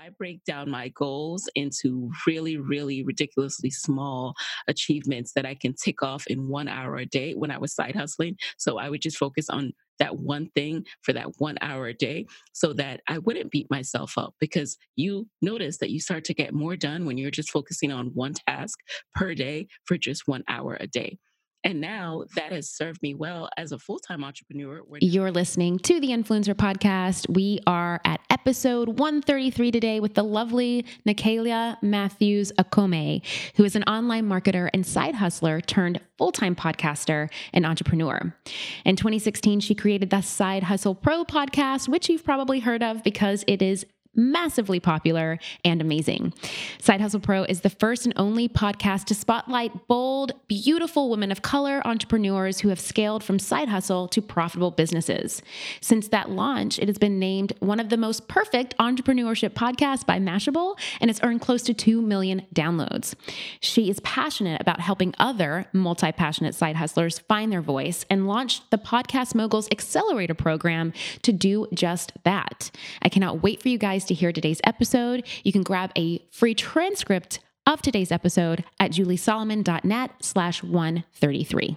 I break down my goals into really, really ridiculously small achievements that I can tick off in one hour a day when I was side hustling. So I would just focus on that one thing for that one hour a day so that I wouldn't beat myself up because you notice that you start to get more done when you're just focusing on one task per day for just one hour a day. And now that has served me well as a full time entrepreneur. You're listening to the Influencer Podcast. We are at episode 133 today with the lovely Nicaila Matthews Okome, who is an online marketer and side hustler turned full time podcaster and entrepreneur. In 2016, she created the Side Hustle Pro podcast, which you've probably heard of because it is massively popular and amazing. Side Hustle Pro is the first and only podcast to spotlight bold, beautiful women of color entrepreneurs who have scaled from side hustle to profitable businesses. Since that launch, it has been named one of the most perfect entrepreneurship podcasts by Mashable, and it's earned close to 2 million downloads. She is passionate about helping other multi passionate side hustlers find their voice and launched the Podcast Moguls Accelerator program to do just that. I cannot wait for you guys to hear today's episode. You can grab a free transcript of today's episode at juliesolomon.net slash 133.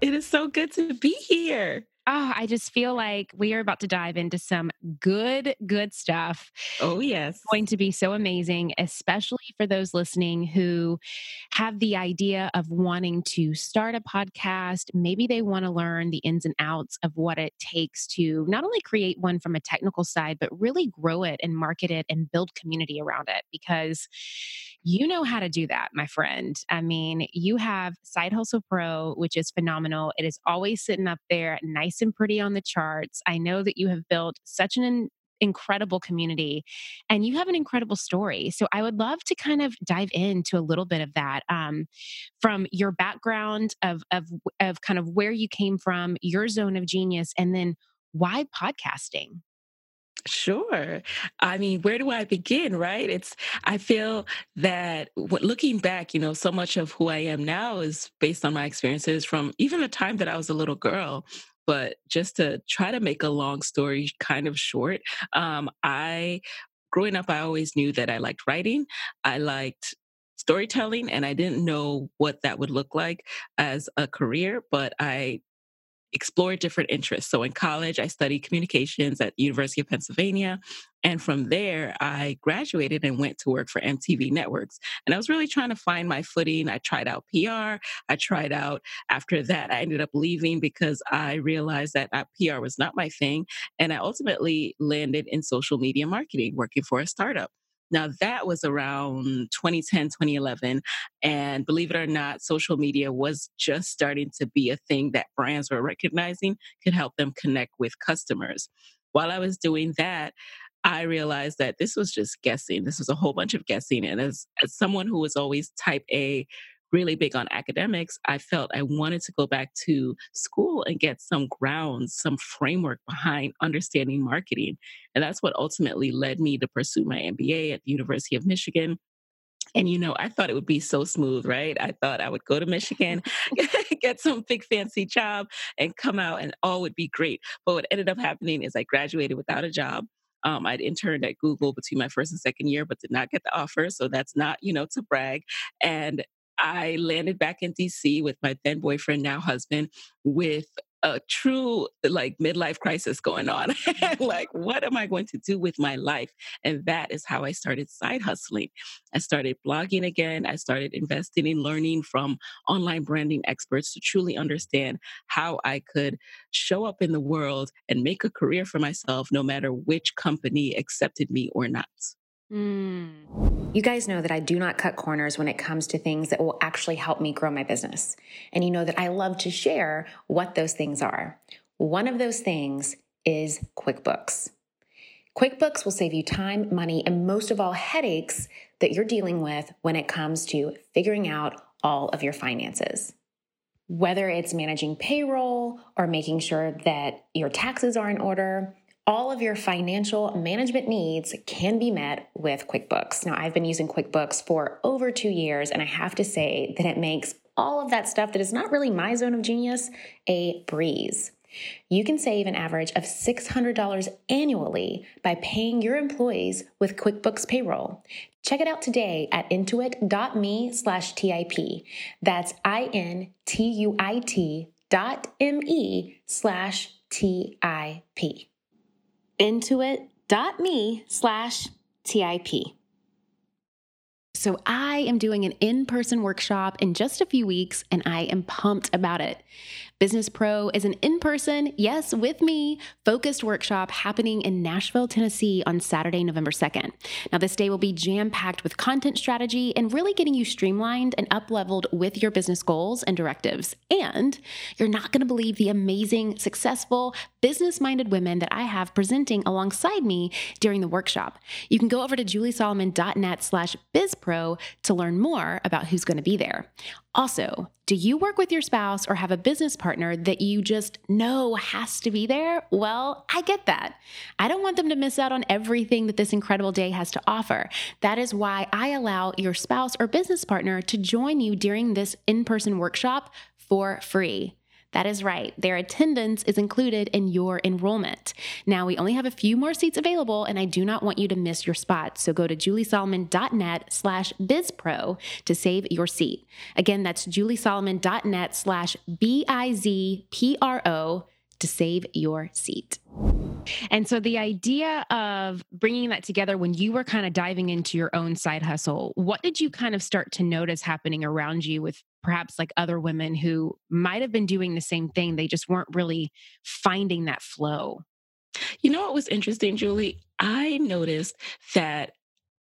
It is so good to be here. Oh, I just feel like we are about to dive into some good, good stuff. Oh, yes. It's going to be so amazing, especially for those listening who have the idea of wanting to start a podcast. Maybe they want to learn the ins and outs of what it takes to not only create one from a technical side, but really grow it and market it and build community around it because you know how to do that, my friend. I mean, you have Side Hustle Pro, which is phenomenal. It is always sitting up there, nice and pretty on the charts. I know that you have built such an incredible community and you have an incredible story. So I would love to kind of dive into a little bit of that um, from your background of, of, of kind of where you came from, your zone of genius, and then why podcasting? Sure. I mean, where do I begin, right? It's, I feel that looking back, you know, so much of who I am now is based on my experiences from even the time that I was a little girl. But just to try to make a long story kind of short, um, I, growing up, I always knew that I liked writing. I liked storytelling and I didn't know what that would look like as a career, but I explore different interests. So in college, I studied communications at University of Pennsylvania. And from there, I graduated and went to work for MTV Networks. And I was really trying to find my footing. I tried out PR. I tried out, after that, I ended up leaving because I realized that uh, PR was not my thing. And I ultimately landed in social media marketing, working for a startup. Now, that was around 2010, 2011. And believe it or not, social media was just starting to be a thing that brands were recognizing could help them connect with customers. While I was doing that, I realized that this was just guessing. This was a whole bunch of guessing. And as, as someone who was always type A really big on academics, I felt I wanted to go back to school and get some grounds, some framework behind understanding marketing. And that's what ultimately led me to pursue my MBA at the University of Michigan. And you know, I thought it would be so smooth, right? I thought I would go to Michigan, get some big fancy job, and come out and all would be great. But what ended up happening is I graduated without a job. Um, I'd interned at Google between my first and second year, but did not get the offer. So that's not, you know, to brag. And I landed back in DC with my then boyfriend, now husband, with a true like midlife crisis going on. Mm-hmm. like, what am I going to do with my life? And that is how I started side hustling. I started blogging again. I started investing in learning from online branding experts to truly understand how I could show up in the world and make a career for myself, no matter which company accepted me or not. Mm. You guys know that I do not cut corners when it comes to things that will actually help me grow my business. And you know that I love to share what those things are. One of those things is QuickBooks. QuickBooks will save you time, money, and most of all, headaches that you're dealing with when it comes to figuring out all of your finances. Whether it's managing payroll or making sure that your taxes are in order, all of your financial management needs can be met with QuickBooks. Now, I've been using QuickBooks for over two years, and I have to say that it makes all of that stuff that is not really my zone of genius a breeze. You can save an average of $600 annually by paying your employees with QuickBooks Payroll. Check it out today at intuit.me slash TIP. That's I-N-T-U-I-T dot M-E slash T-I-P. Intuit.me slash TIP. So, I am doing an in person workshop in just a few weeks, and I am pumped about it. Business Pro is an in person, yes, with me, focused workshop happening in Nashville, Tennessee on Saturday, November 2nd. Now, this day will be jam packed with content strategy and really getting you streamlined and up leveled with your business goals and directives. And you're not going to believe the amazing, successful, business minded women that I have presenting alongside me during the workshop. You can go over to juliesolomon.net slash bizpro to learn more about who's going to be there. Also, do you work with your spouse or have a business partner that you just know has to be there? Well, I get that. I don't want them to miss out on everything that this incredible day has to offer. That is why I allow your spouse or business partner to join you during this in person workshop for free. That is right. Their attendance is included in your enrollment. Now, we only have a few more seats available, and I do not want you to miss your spot. So go to juliesolomon.net slash bizpro to save your seat. Again, that's juliesolomon.net slash B-I-Z-P-R-O to save your seat. And so the idea of bringing that together when you were kind of diving into your own side hustle, what did you kind of start to notice happening around you with perhaps like other women who might have been doing the same thing? They just weren't really finding that flow. You know what was interesting, Julie? I noticed that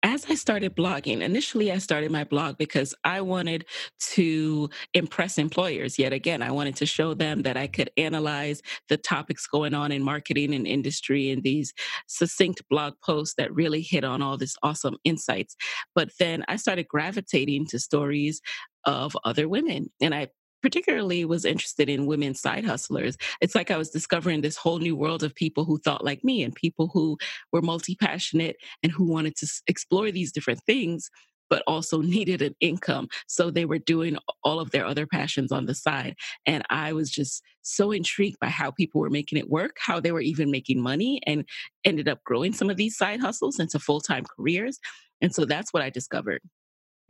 as I started blogging, initially I started my blog because I wanted to impress employers. Yet again, I wanted to show them that I could analyze the topics going on in marketing and industry in these succinct blog posts that really hit on all this awesome insights. But then I started gravitating to stories of other women. And I particularly was interested in women side hustlers. It's like I was discovering this whole new world of people who thought like me and people who were multi passionate and who wanted to explore these different things but also needed an income. So they were doing all of their other passions on the side. And I was just so intrigued by how people were making it work, how they were even making money, and ended up growing some of these side hustles into full time careers. And so that's what I discovered.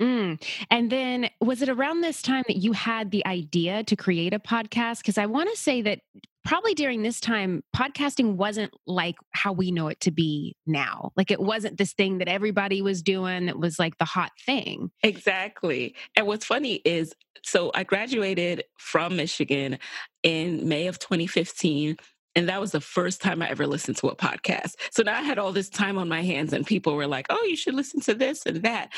Mm. And then was it around this time that you had the idea to create a podcast? Because I want to say that probably during this time, podcasting wasn't like how we know it to be now. Like it wasn't this thing that everybody was doing that was like the hot thing. Exactly. And what's funny is so I graduated from Michigan in May of 2015. And that was the first time I ever listened to a podcast. So now I had all this time on my hands, and people were like, oh, you should listen to this and that.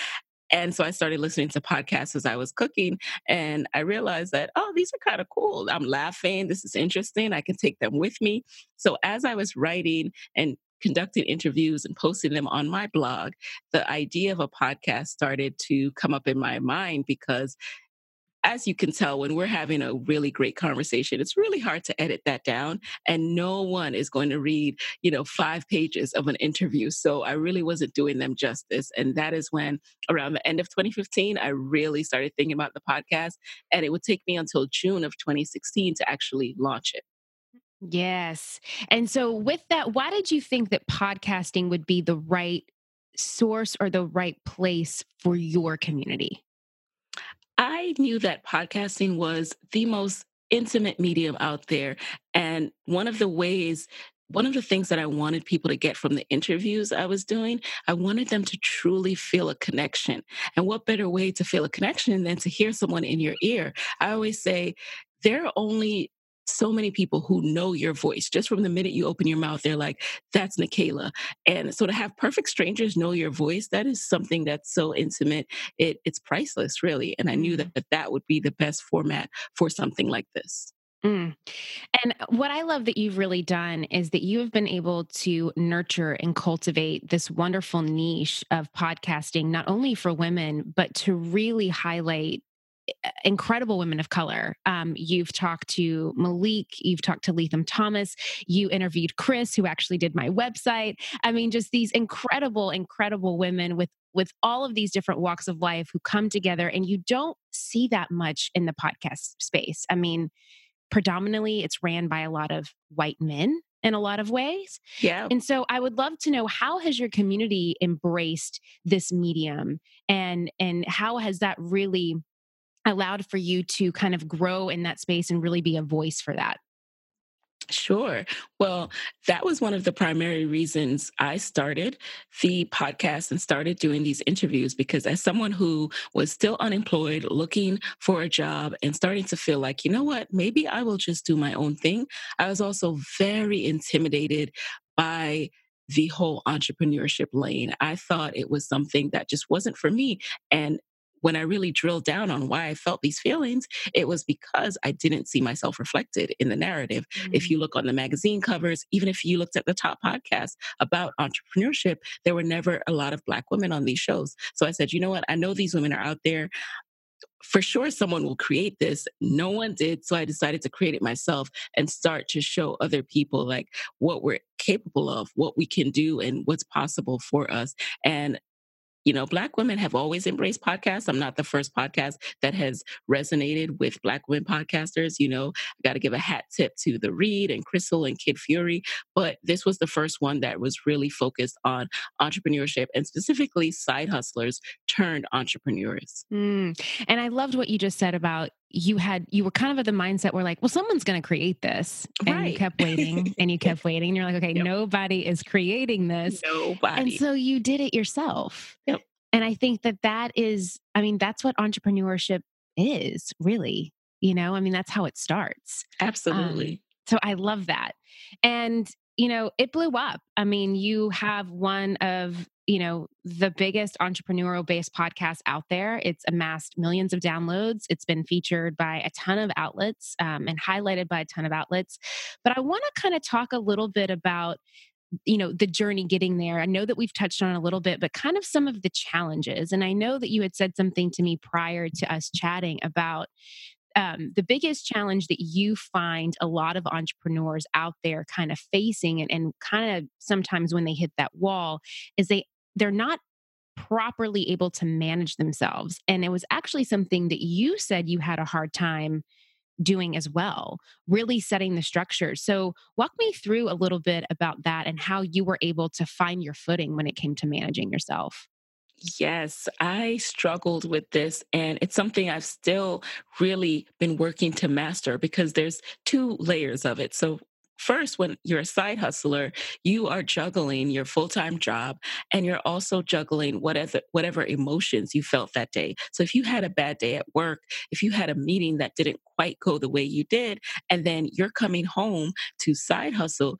And so I started listening to podcasts as I was cooking. And I realized that, oh, these are kind of cool. I'm laughing. This is interesting. I can take them with me. So as I was writing and conducting interviews and posting them on my blog, the idea of a podcast started to come up in my mind because as you can tell, when we're having a really great conversation, it's really hard to edit that down. And no one is going to read, you know, five pages of an interview. So I really wasn't doing them justice. And that is when, around the end of 2015, I really started thinking about the podcast. And it would take me until June of 2016 to actually launch it. Yes. And so, with that, why did you think that podcasting would be the right source or the right place for your community? I knew that podcasting was the most intimate medium out there. And one of the ways one of the things that I wanted people to get from the interviews I was doing, I wanted them to truly feel a connection. And what better way to feel a connection than to hear someone in your ear? I always say there are only so many people who know your voice just from the minute you open your mouth they're like that's Nicaila and so to have perfect strangers know your voice that is something that's so intimate it it's priceless really and I knew that, mm-hmm. that that would be the best format for something like this Mm. And what I love that you've really done is that you have been able to nurture and cultivate this wonderful niche of podcasting, not only for women, but to really highlight incredible women of color. Um, you've talked to Malik, you've talked to Latham Thomas, you interviewed Chris, who actually did my website. I mean, just these incredible, incredible women with with all of these different walks of life who come together, and you don't see that much in the podcast space. I mean, predominantly it's ran by a lot of white men in a lot of ways. Yeah. And so I would love to know how has your community embraced this medium and and how has that really allowed for you to kind of grow in that space and really be a voice for that? Sure. Well, that was one of the primary reasons I started the podcast and started doing these interviews because, as someone who was still unemployed, looking for a job, and starting to feel like, you know what, maybe I will just do my own thing, I was also very intimidated by the whole entrepreneurship lane. I thought it was something that just wasn't for me. And when I really drilled down on why I felt these feelings, it was because I didn't see myself reflected in the narrative. Mm-hmm. If you look on the magazine covers, even if you looked at the top podcasts about entrepreneurship, there were never a lot of Black women on these shows. So I said, you know what? I know these women are out there for sure someone will create this no one did so i decided to create it myself and start to show other people like what we're capable of what we can do and what's possible for us and you know, Black women have always embraced podcasts. I'm not the first podcast that has resonated with Black women podcasters. You know, I got to give a hat tip to The Read and Crissle and Kid Fury. But this was the first one that was really focused on entrepreneurship and specifically side hustlers turned entrepreneurs. Mm. And I loved what you just said about you had you were kind of at the mindset where like well someone's going to create this and right. you kept waiting and you kept waiting and you're like okay yep. nobody is creating this nobody. and so you did it yourself. Yep. And i think that that is i mean that's what entrepreneurship is really you know? I mean that's how it starts. Absolutely. um, so i love that. And you know it blew up. I mean you have one of you know the biggest entrepreneurial based podcast out there. It's amassed millions of downloads. It's been featured by a ton of outlets um, and highlighted by a ton of outlets. But i want to kind of talk a little bit about you know the journey getting there. I know that we've touched on a little bit but kind of some of the challenges. And i know that you had said something to me prior to us chatting about um, the biggest challenge that you find a lot of entrepreneurs out there kind of facing and, and kind of sometimes when they hit that wall is they they're not properly able to manage themselves. And it was actually something that you said you had a hard time doing as well, really setting the structure. So, walk me through a little bit about that and how you were able to find your footing when it came to managing yourself. Yes, I struggled with this, and it's something I've still really been working to master because there's two layers of it. So, first when you're a side hustler you are juggling your full-time job and you're also juggling whatever whatever emotions you felt that day so if you had a bad day at work if you had a meeting that didn't quite go the way you did and then you're coming home to side hustle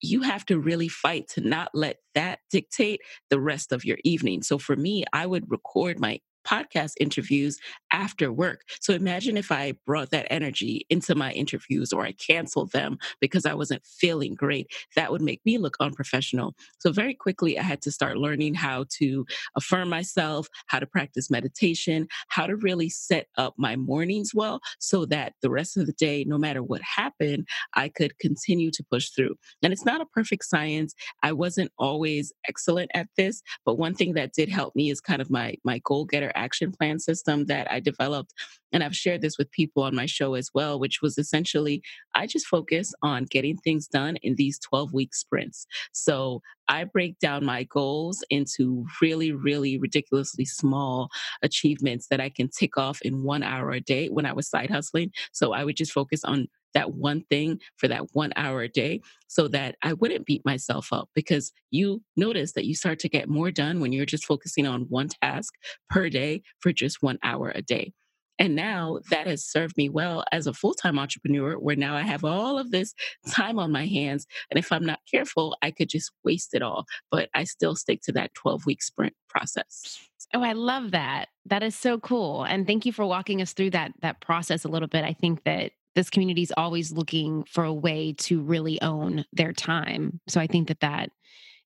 you have to really fight to not let that dictate the rest of your evening. So for me, I would record my podcast interviews after work. So imagine if I brought that energy into my interviews or I canceled them because I wasn't feeling great. That would make me look unprofessional. So very quickly, I had to start learning how to affirm myself, how to practice meditation, how to really set up my mornings well so that the rest of the day, no matter what happened, I could continue to push through. And it's not a perfect science. I wasn't always excellent at this, but one thing that did help me is kind of my my goal getter action plan system that I developed. And I've shared this with people on my show as well, which was essentially I just focus on getting things done in these 12 week sprints. So I break down my goals into really, really ridiculously small achievements that I can tick off in one hour a day when I was side hustling. So I would just focus on that one thing for that one hour a day so that I wouldn't beat myself up because you notice that you start to get more done when you're just focusing on one task per day for just one hour a day. And now that has served me well as a full time entrepreneur, where now I have all of this time on my hands. And if I'm not careful, I could just waste it all. But I still stick to that 12 week sprint process. Oh, I love that. That is so cool. And thank you for walking us through that that process a little bit. I think that this community is always looking for a way to really own their time. So I think that that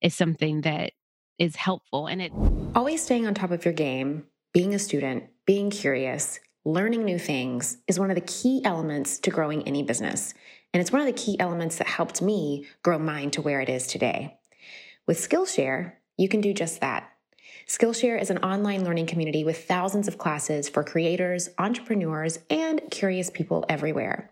is something that is helpful and it always staying on top of your game, being a student, being curious, learning new things is one of the key elements to growing any business. And it's one of the key elements that helped me grow mine to where it is today. With Skillshare, you can do just that. Skillshare is an online learning community with thousands of classes for creators, entrepreneurs, and curious people everywhere.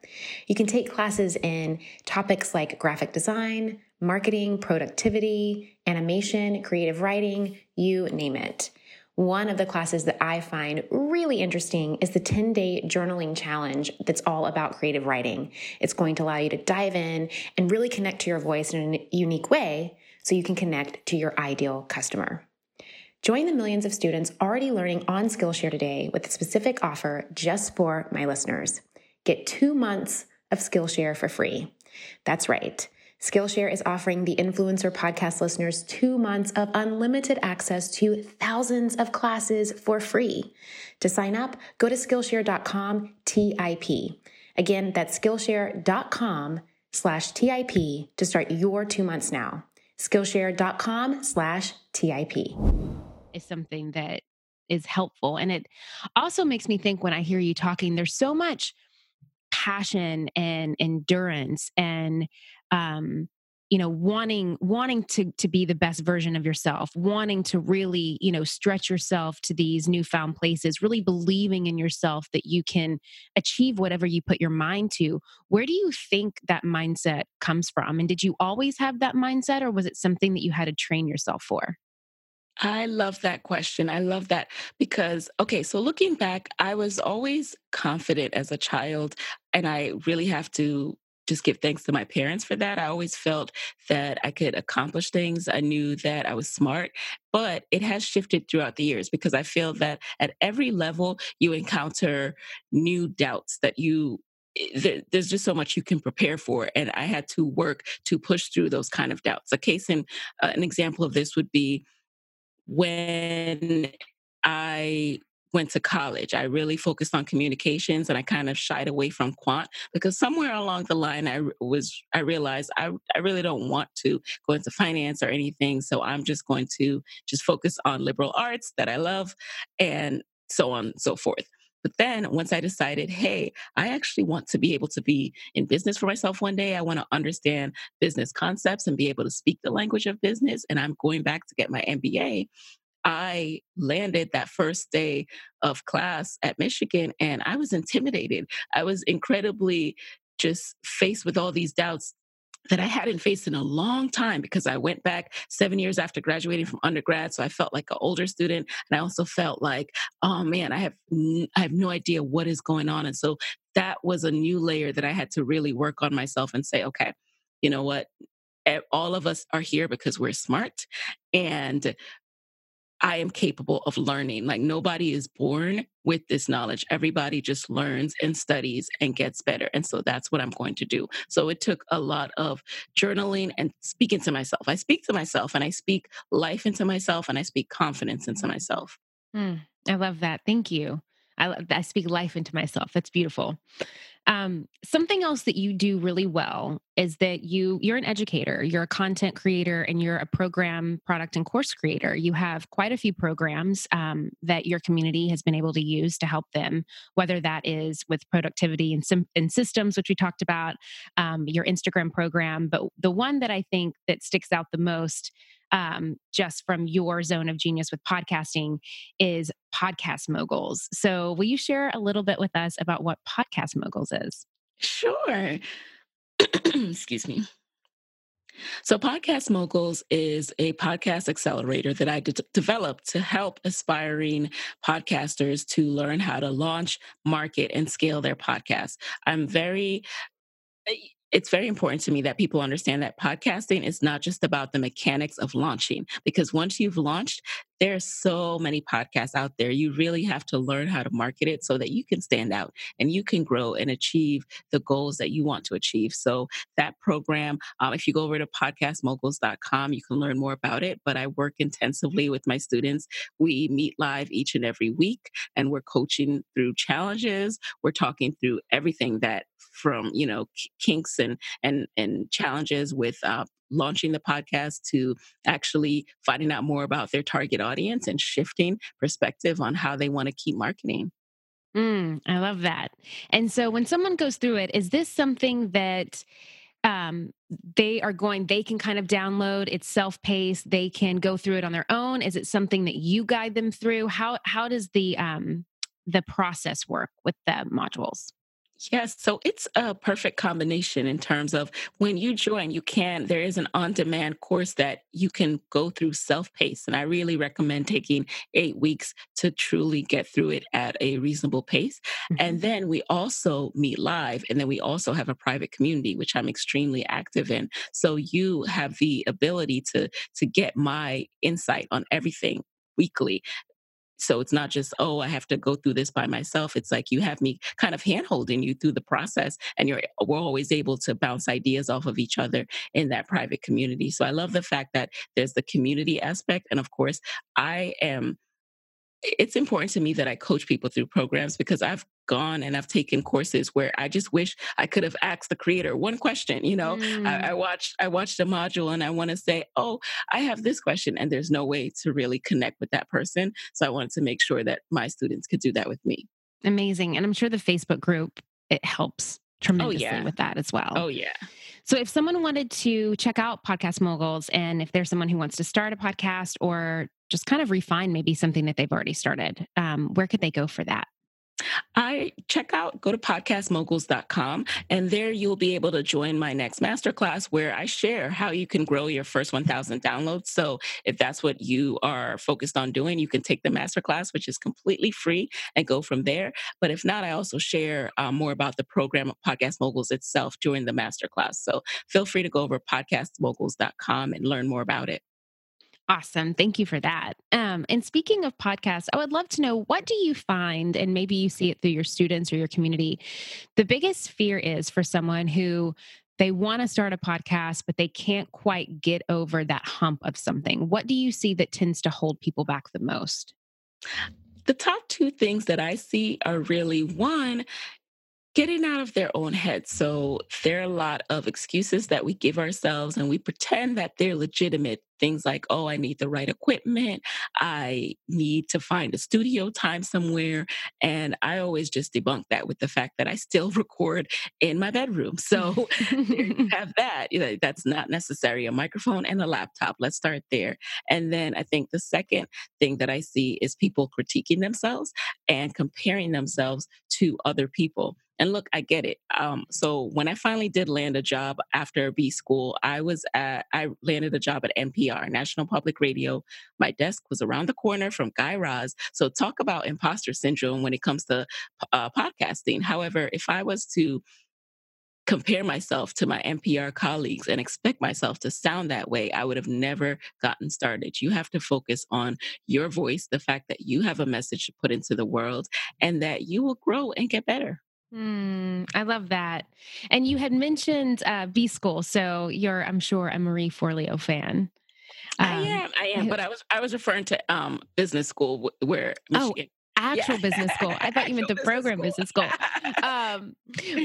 You can take classes in topics like graphic design, marketing, productivity, animation, creative writing, you name it. One of the classes that I find really interesting is the 10 day journaling challenge that's all about creative writing. It's going to allow you to dive in and really connect to your voice in a unique way so you can connect to your ideal customer. Join the millions of students already learning on Skillshare today with a specific offer just for my listeners. Get two months of Skillshare for free. That's right. Skillshare is offering the influencer podcast listeners two months of unlimited access to thousands of classes for free. To sign up, go to Skillshare.com TIP. Again, that's Skillshare.com slash TIP to start your two months now. Skillshare.com slash TIP. Is something that is helpful. And it also makes me think when I hear you talking, there's so much passion and endurance and um, you know wanting wanting to to be the best version of yourself wanting to really you know stretch yourself to these newfound places really believing in yourself that you can achieve whatever you put your mind to where do you think that mindset comes from and did you always have that mindset or was it something that you had to train yourself for I love that question. I love that because, okay, so looking back, I was always confident as a child, and I really have to just give thanks to my parents for that. I always felt that I could accomplish things. I knew that I was smart, but it has shifted throughout the years because I feel that at every level you encounter new doubts that you eh, there's just so much you can prepare for and i had to work to push through those kind of doubts a case in uh, an example of this would be when i went to college, I really focused on communications and I kind of shied away from quant because somewhere along the line I was I realized I I really don't want to go into finance or anything, so I'm just going to just focus on liberal arts that I love and so on and so forth. But then once I decided, hey, I actually want to be able to be in business for myself one day. I want to understand business concepts and be able to speak the language of business. And I'm going back to get my MBA. I landed that first day of class at Michigan and I was intimidated. I was incredibly just faced with all these doubts that I hadn't faced in a long time because I went back seven years after graduating from undergrad. So I felt like an older student. And I also felt like, oh man, I have, n- I have no idea what is going on. And so that was a new layer that I had to really work on myself and say, okay, you know what? All of us are here because we're smart. And I am capable of learning. Like nobody is born with this knowledge. Everybody just learns and studies and gets better. And so that's what I'm going to do. So it took a lot of journaling and speaking to myself. I speak to myself and I speak life into myself and I speak confidence into myself. Mm, I love that. Thank you. I, I speak life into myself. That's beautiful. Um, something else that you do really well is that you you're an educator, you're a content creator, and you're a program, product, and course creator. You have quite a few programs um, that your community has been able to use to help them, whether that is with productivity and, sim- and systems, which we talked about, um, your Instagram program. But the one that I think that sticks out the most um, just from your zone of genius with podcasting is Podcast Moguls. So, will you share a little bit with us about what Podcast Moguls is? Sure. Excuse me. So, Podcast Moguls is a podcast accelerator that I developed to help aspiring podcasters to learn how to launch, market, and scale their podcast. I'm very eh, it's very important to me that people understand that podcasting is not just about the mechanics of launching because once you've launched there's so many podcasts out there. You really have to learn how to market it so that you can stand out and you can grow and achieve the goals that you want to achieve. So that program, um, if you go over to podcastmoguls.com, you can learn more about it. But I work intensively with my students. We meet live each and every week and we're coaching through challenges. We're talking through everything that from you know kinks and and and challenges with uh, launching the podcast to actually finding out more about their target audience and shifting perspective on how they want to keep marketing. Mm, I love that. And so when someone goes through it, is this something that um, they are going, they can kind of download, it's self-paced, they can go through it on their own? Is it something that you guide them through? How how does the um the process work with the modules? Yes, so it's a perfect combination in terms of when you join, you can, there is an on demand course that you can go through self paced. And I really recommend taking eight weeks to truly get through it at a reasonable pace. Mm-hmm. And then we also meet live, and then we also have a private community, which I'm extremely active in. So you have the ability to, to get my insight on everything weekly so it's not just, oh, I have to go through this by myself. It's like you have me kind of hand holding you through the process and you're eh, we're always able to bounce ideas off of each other in that private community. So I love the fact that there's the community aspect. And of course, I am it's important to me that I coach people through programs because I've gone and I've taken courses where I just wish I could have asked the creator one question. You know, mm. I, I, watched I watched a module and I want to say, oh, I have this question, and there's no way to really connect with that person. So I wanted to make sure that my students could do that with me. Amazing, and I'm sure the Facebook group it helps oh, tremendously oh, yeah. with that as well. Oh yeah. So if someone wanted to check out Podcast Moguls and if there's someone who wants to start a podcast or just kind of refine maybe something that they've already started, um, where could they go for that? I check out, go to podcastmoguls.com, and there you'll be able to join my next masterclass where I share how you can grow your first 1,000 downloads. So if that's what you are focused on doing, you can take the masterclass, which is completely free, and go from there. But if not, I also share um, more about the program of Podcast Moguls itself during the masterclass. So feel free to go over podcastmoguls.com and learn more about it. Awesome. Thank you for that. Um, and speaking of podcasts, I would love to know what do you find, and maybe you see it through your students or your community, the biggest fear is for someone who they want to start a podcast, but they can't quite get over that hump of something. What do you see that tends to hold people back the most? The top two things that I see are really one, getting out of their own head. So there are a lot of excuses that we give ourselves and we pretend that they're legitimate. Things like, oh, I need the right equipment. I need to find a studio time somewhere. And I always just debunk that with the fact that I still record in my bedroom. So have that. You know, that's not necessary a microphone and a laptop. Let's start there. And then I think the second thing that I see is people critiquing themselves and comparing themselves to other people. And look, I get it. Um, so when I finally did land a job after B school, I was at, I landed a job at NPR, National Public Radio. My desk was around the corner from Guy Raz. So talk about imposter syndrome when it comes to uh, podcasting. However, if I was to compare myself to my NPR colleagues and expect myself to sound that way, I would have never gotten started. You have to focus on your voice, the fact that you have a message to put into the world, and that you will grow and get better. Mm, I love that. And you had mentioned uh, B School, so you're, I'm sure, a Marie Forleo fan. Um, I am, I am, but I was I was referring to um, business school where oh, Michigan, oh, actual yeah. business school. I thought you meant the program school. business school. Um,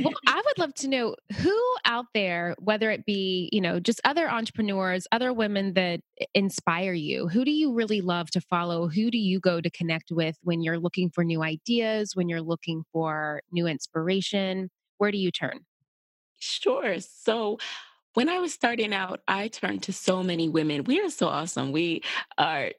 well, I would love to know who out there, whether it be, you know, just other entrepreneurs, other women that inspire you, who do you really love to follow? Who do you go to connect with when you're looking for new ideas, when you're looking for new inspiration? Where do you turn? Sure. So, when I was starting out, I turned to so many women. We are so awesome. We are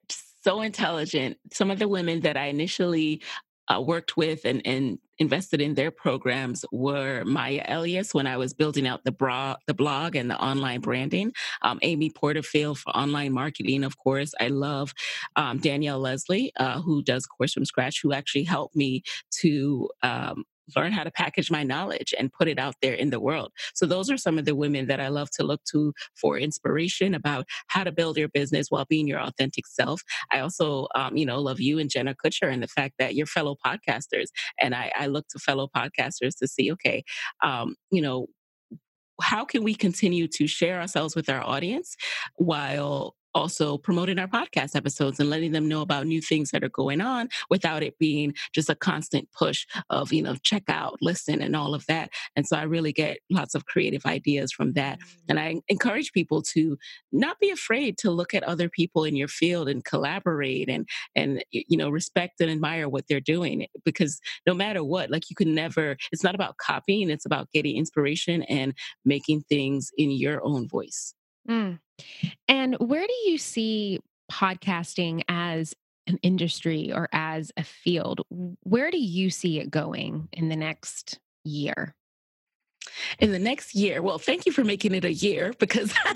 so intelligent. Some of the women that I initially uh, worked with and, and invested in their programs were Maya Elious when I was building out the, bra- the blog and the online branding, um, Amy Porterfield for online marketing, of course. I love um, Danielle Leslie, uh, who does Course from Scratch, who actually helped me to um, learn how to package my knowledge and put it out there in the world. So those are some of the women that I love to look to for inspiration about how to build your business while being your authentic self. I also, um, you know, love you and Jenna Kutcher and the fact that you're fellow podcasters. And I, I look to fellow podcasters to see, okay, um, you know, how can we continue to share ourselves with our audience while also promoting our podcast episodes and letting them know about new things that are going on without it being just a constant push of, you know, check out, listen, and all of that. And so I really get lots of creative ideas from that. Mm-hmm. And I encourage people to not be afraid to look at other people in your field and collaborate and, and, you know, respect and admire what they're doing eh, because no matter what, like you can never, it's not about copying, it's about getting inspiration and making things in your own voice. Mm. And where do you see podcasting as an industry or as a field? Where do you see it going in the next year? In the next year, well, thank you for making it a year because.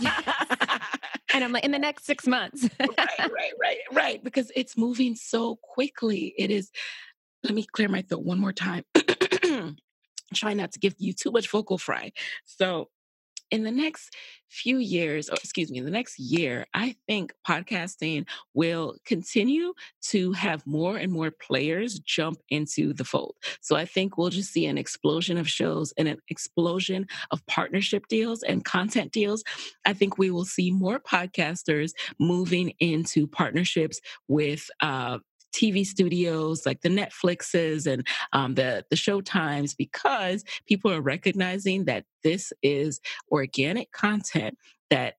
and I'm like, in the next six months. right, right, right, right. Because it's moving so quickly. It is. Let me clear my throat one more time. Try not to give you too much vocal fry. So in the next few years, or excuse me, in the next year, I think podcasting will continue to have more and more players jump into the fold. So I think we'll just see an explosion of shows and an explosion of partnership deals and content deals. I think we will see more podcasters moving into partnerships with uh, TV studios like the Netflixes and um, the the Showtimes because people are recognizing that this is organic content that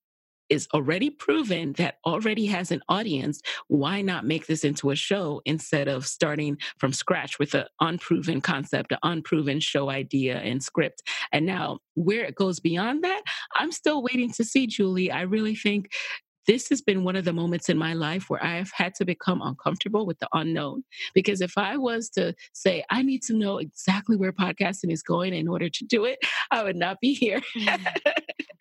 is already proven that already has an audience. Why not make this into a show instead of starting from scratch with an unproven concept an unproven show idea and script? And now where it goes beyond that i'm still waiting to see julie. I really think this has been one of the moments in my life where I have had to become uncomfortable with the unknown. Because if I was to say, I need to know exactly where podcasting is going in order to do it, I would not be here. Mm.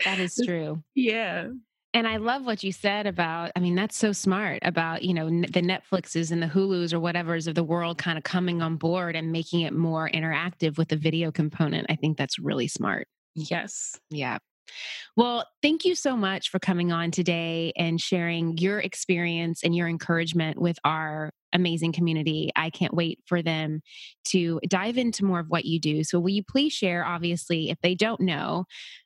that is true. Yeah. And I love what you said about, I mean, that's so smart about, you know, the Netflixes and the Hulus or whatever's of the world kind of coming on board and making it more interactive with the video component. I think that's really smart. Yes. Yeah. Well, thank you so much for coming on today and sharing your experience and your encouragement with our amazing community. I can't wait for them to dive into more of what you do. So, will you please share, obviously, if they don't know,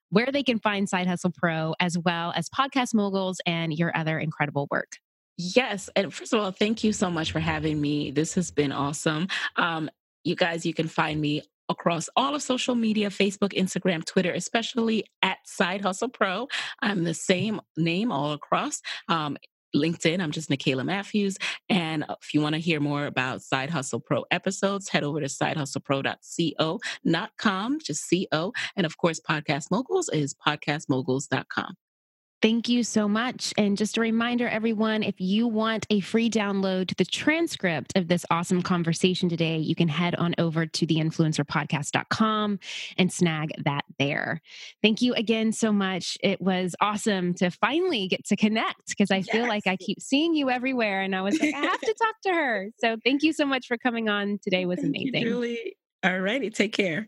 where they can find Side Hustle Pro as well as Podcast Moguls and your other incredible work? Yes. And first of all, thank you so much for having me. This has been awesome. Um, you guys, you can find me across all of social media Facebook, Instagram, Twitter, especially at Side Hustle Pro. I'm the same name all across. Um, LinkedIn, I'm just Nicaila Matthews. And if you want to hear more about Side Hustle Pro episodes, head over to sidehustlepro.co, not com, just co. And of course, Podcast Moguls is podcastmoguls.com. Thank you so much. And just a reminder, everyone, if you want a free download to the transcript of this awesome conversation today, you can head on over to theinfluencerpodcast.com and snag that there. Thank you again so much. It was awesome to finally get to connect because I yes. feel like I keep seeing you everywhere. And I was like, I have to talk to her. So thank you so much for coming on today. Was thank amazing. You, Julie. All righty. Take care.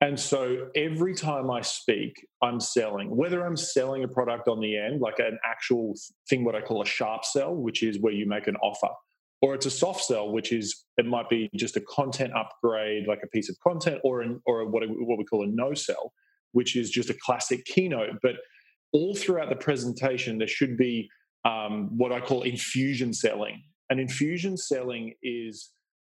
And so every time I speak, I'm selling, whether I'm selling a product on the end, like an actual thing, what I call a sharp sell, which is where you make an offer, or it's a soft sell, which is it might be just a content upgrade, like a piece of content, or an, or what, what we call a no sell, which is just a classic keynote. But all throughout the presentation, there should be um, what I call infusion selling. And infusion selling is